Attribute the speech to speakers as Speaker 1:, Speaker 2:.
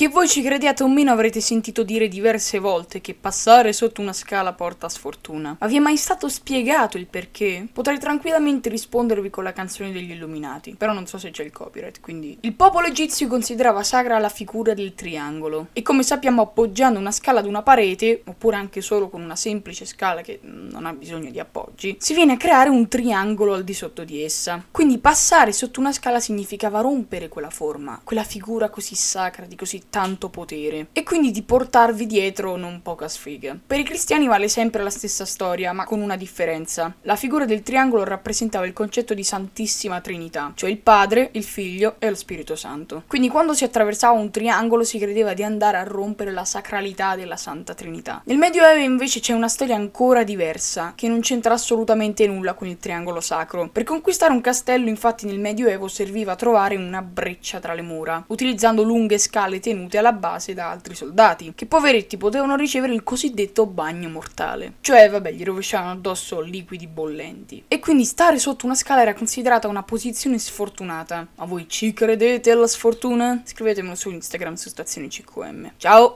Speaker 1: Che voi ci crediate o meno avrete sentito dire diverse volte che passare sotto una scala porta sfortuna. Ma vi è mai stato spiegato il perché? Potrei tranquillamente rispondervi con la canzone degli Illuminati, però non so se c'è il copyright, quindi... Il popolo egizio considerava sacra la figura del triangolo e come sappiamo appoggiando una scala ad una parete, oppure anche solo con una semplice scala che non ha bisogno di appoggi, si viene a creare un triangolo al di sotto di essa. Quindi passare sotto una scala significava rompere quella forma, quella figura così sacra, di così tanto potere, e quindi di portarvi dietro non poca sfiga. Per i cristiani vale sempre la stessa storia, ma con una differenza. La figura del triangolo rappresentava il concetto di Santissima Trinità, cioè il Padre, il Figlio e lo Spirito Santo. Quindi quando si attraversava un triangolo si credeva di andare a rompere la sacralità della Santa Trinità. Nel Medioevo invece c'è una storia ancora diversa, che non c'entra assolutamente nulla con il triangolo sacro. Per conquistare un castello infatti nel Medioevo serviva trovare una breccia tra le mura, utilizzando lunghe scale tenute alla base da altri soldati, che poveretti potevano ricevere il cosiddetto bagno mortale. Cioè, vabbè, gli rovesciavano addosso liquidi bollenti. E quindi stare sotto una scala era considerata una posizione sfortunata. Ma voi ci credete alla sfortuna? Scrivetemelo su Instagram su stazione CQM. Ciao!